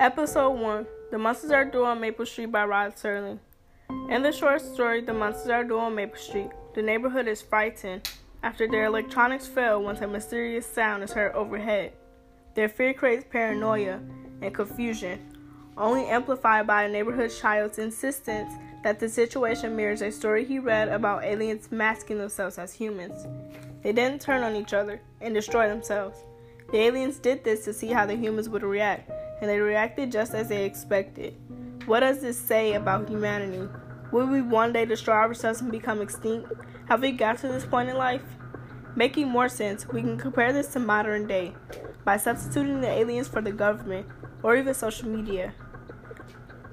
Episode 1 The Monsters Are Due on Maple Street by Rod Serling. In the short story, The Monsters Are Due on Maple Street, the neighborhood is frightened after their electronics fail once a mysterious sound is heard overhead. Their fear creates paranoia and confusion, only amplified by a neighborhood child's insistence that the situation mirrors a story he read about aliens masking themselves as humans. They didn't turn on each other and destroy themselves. The aliens did this to see how the humans would react and they reacted just as they expected. What does this say about humanity? Will we one day destroy ourselves and become extinct? Have we got to this point in life? Making more sense, we can compare this to modern day by substituting the aliens for the government or even social media.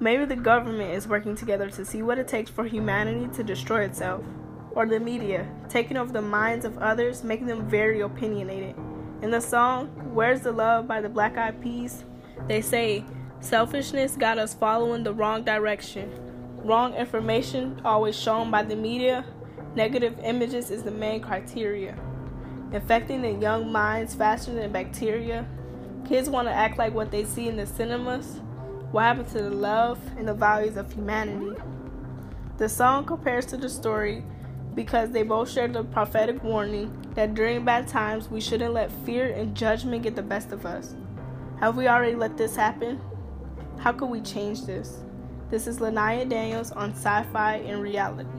Maybe the government is working together to see what it takes for humanity to destroy itself, or the media taking over the minds of others, making them very opinionated. In the song Where's the Love by the Black Eyed Peas, they say selfishness got us following the wrong direction. Wrong information always shown by the media. Negative images is the main criteria. Infecting the young minds faster than bacteria. Kids want to act like what they see in the cinemas. What happened to the love and the values of humanity? The song compares to the story because they both share the prophetic warning that during bad times we shouldn't let fear and judgment get the best of us. Have we already let this happen? How could we change this? This is Lanaya Daniels on Sci Fi and Reality.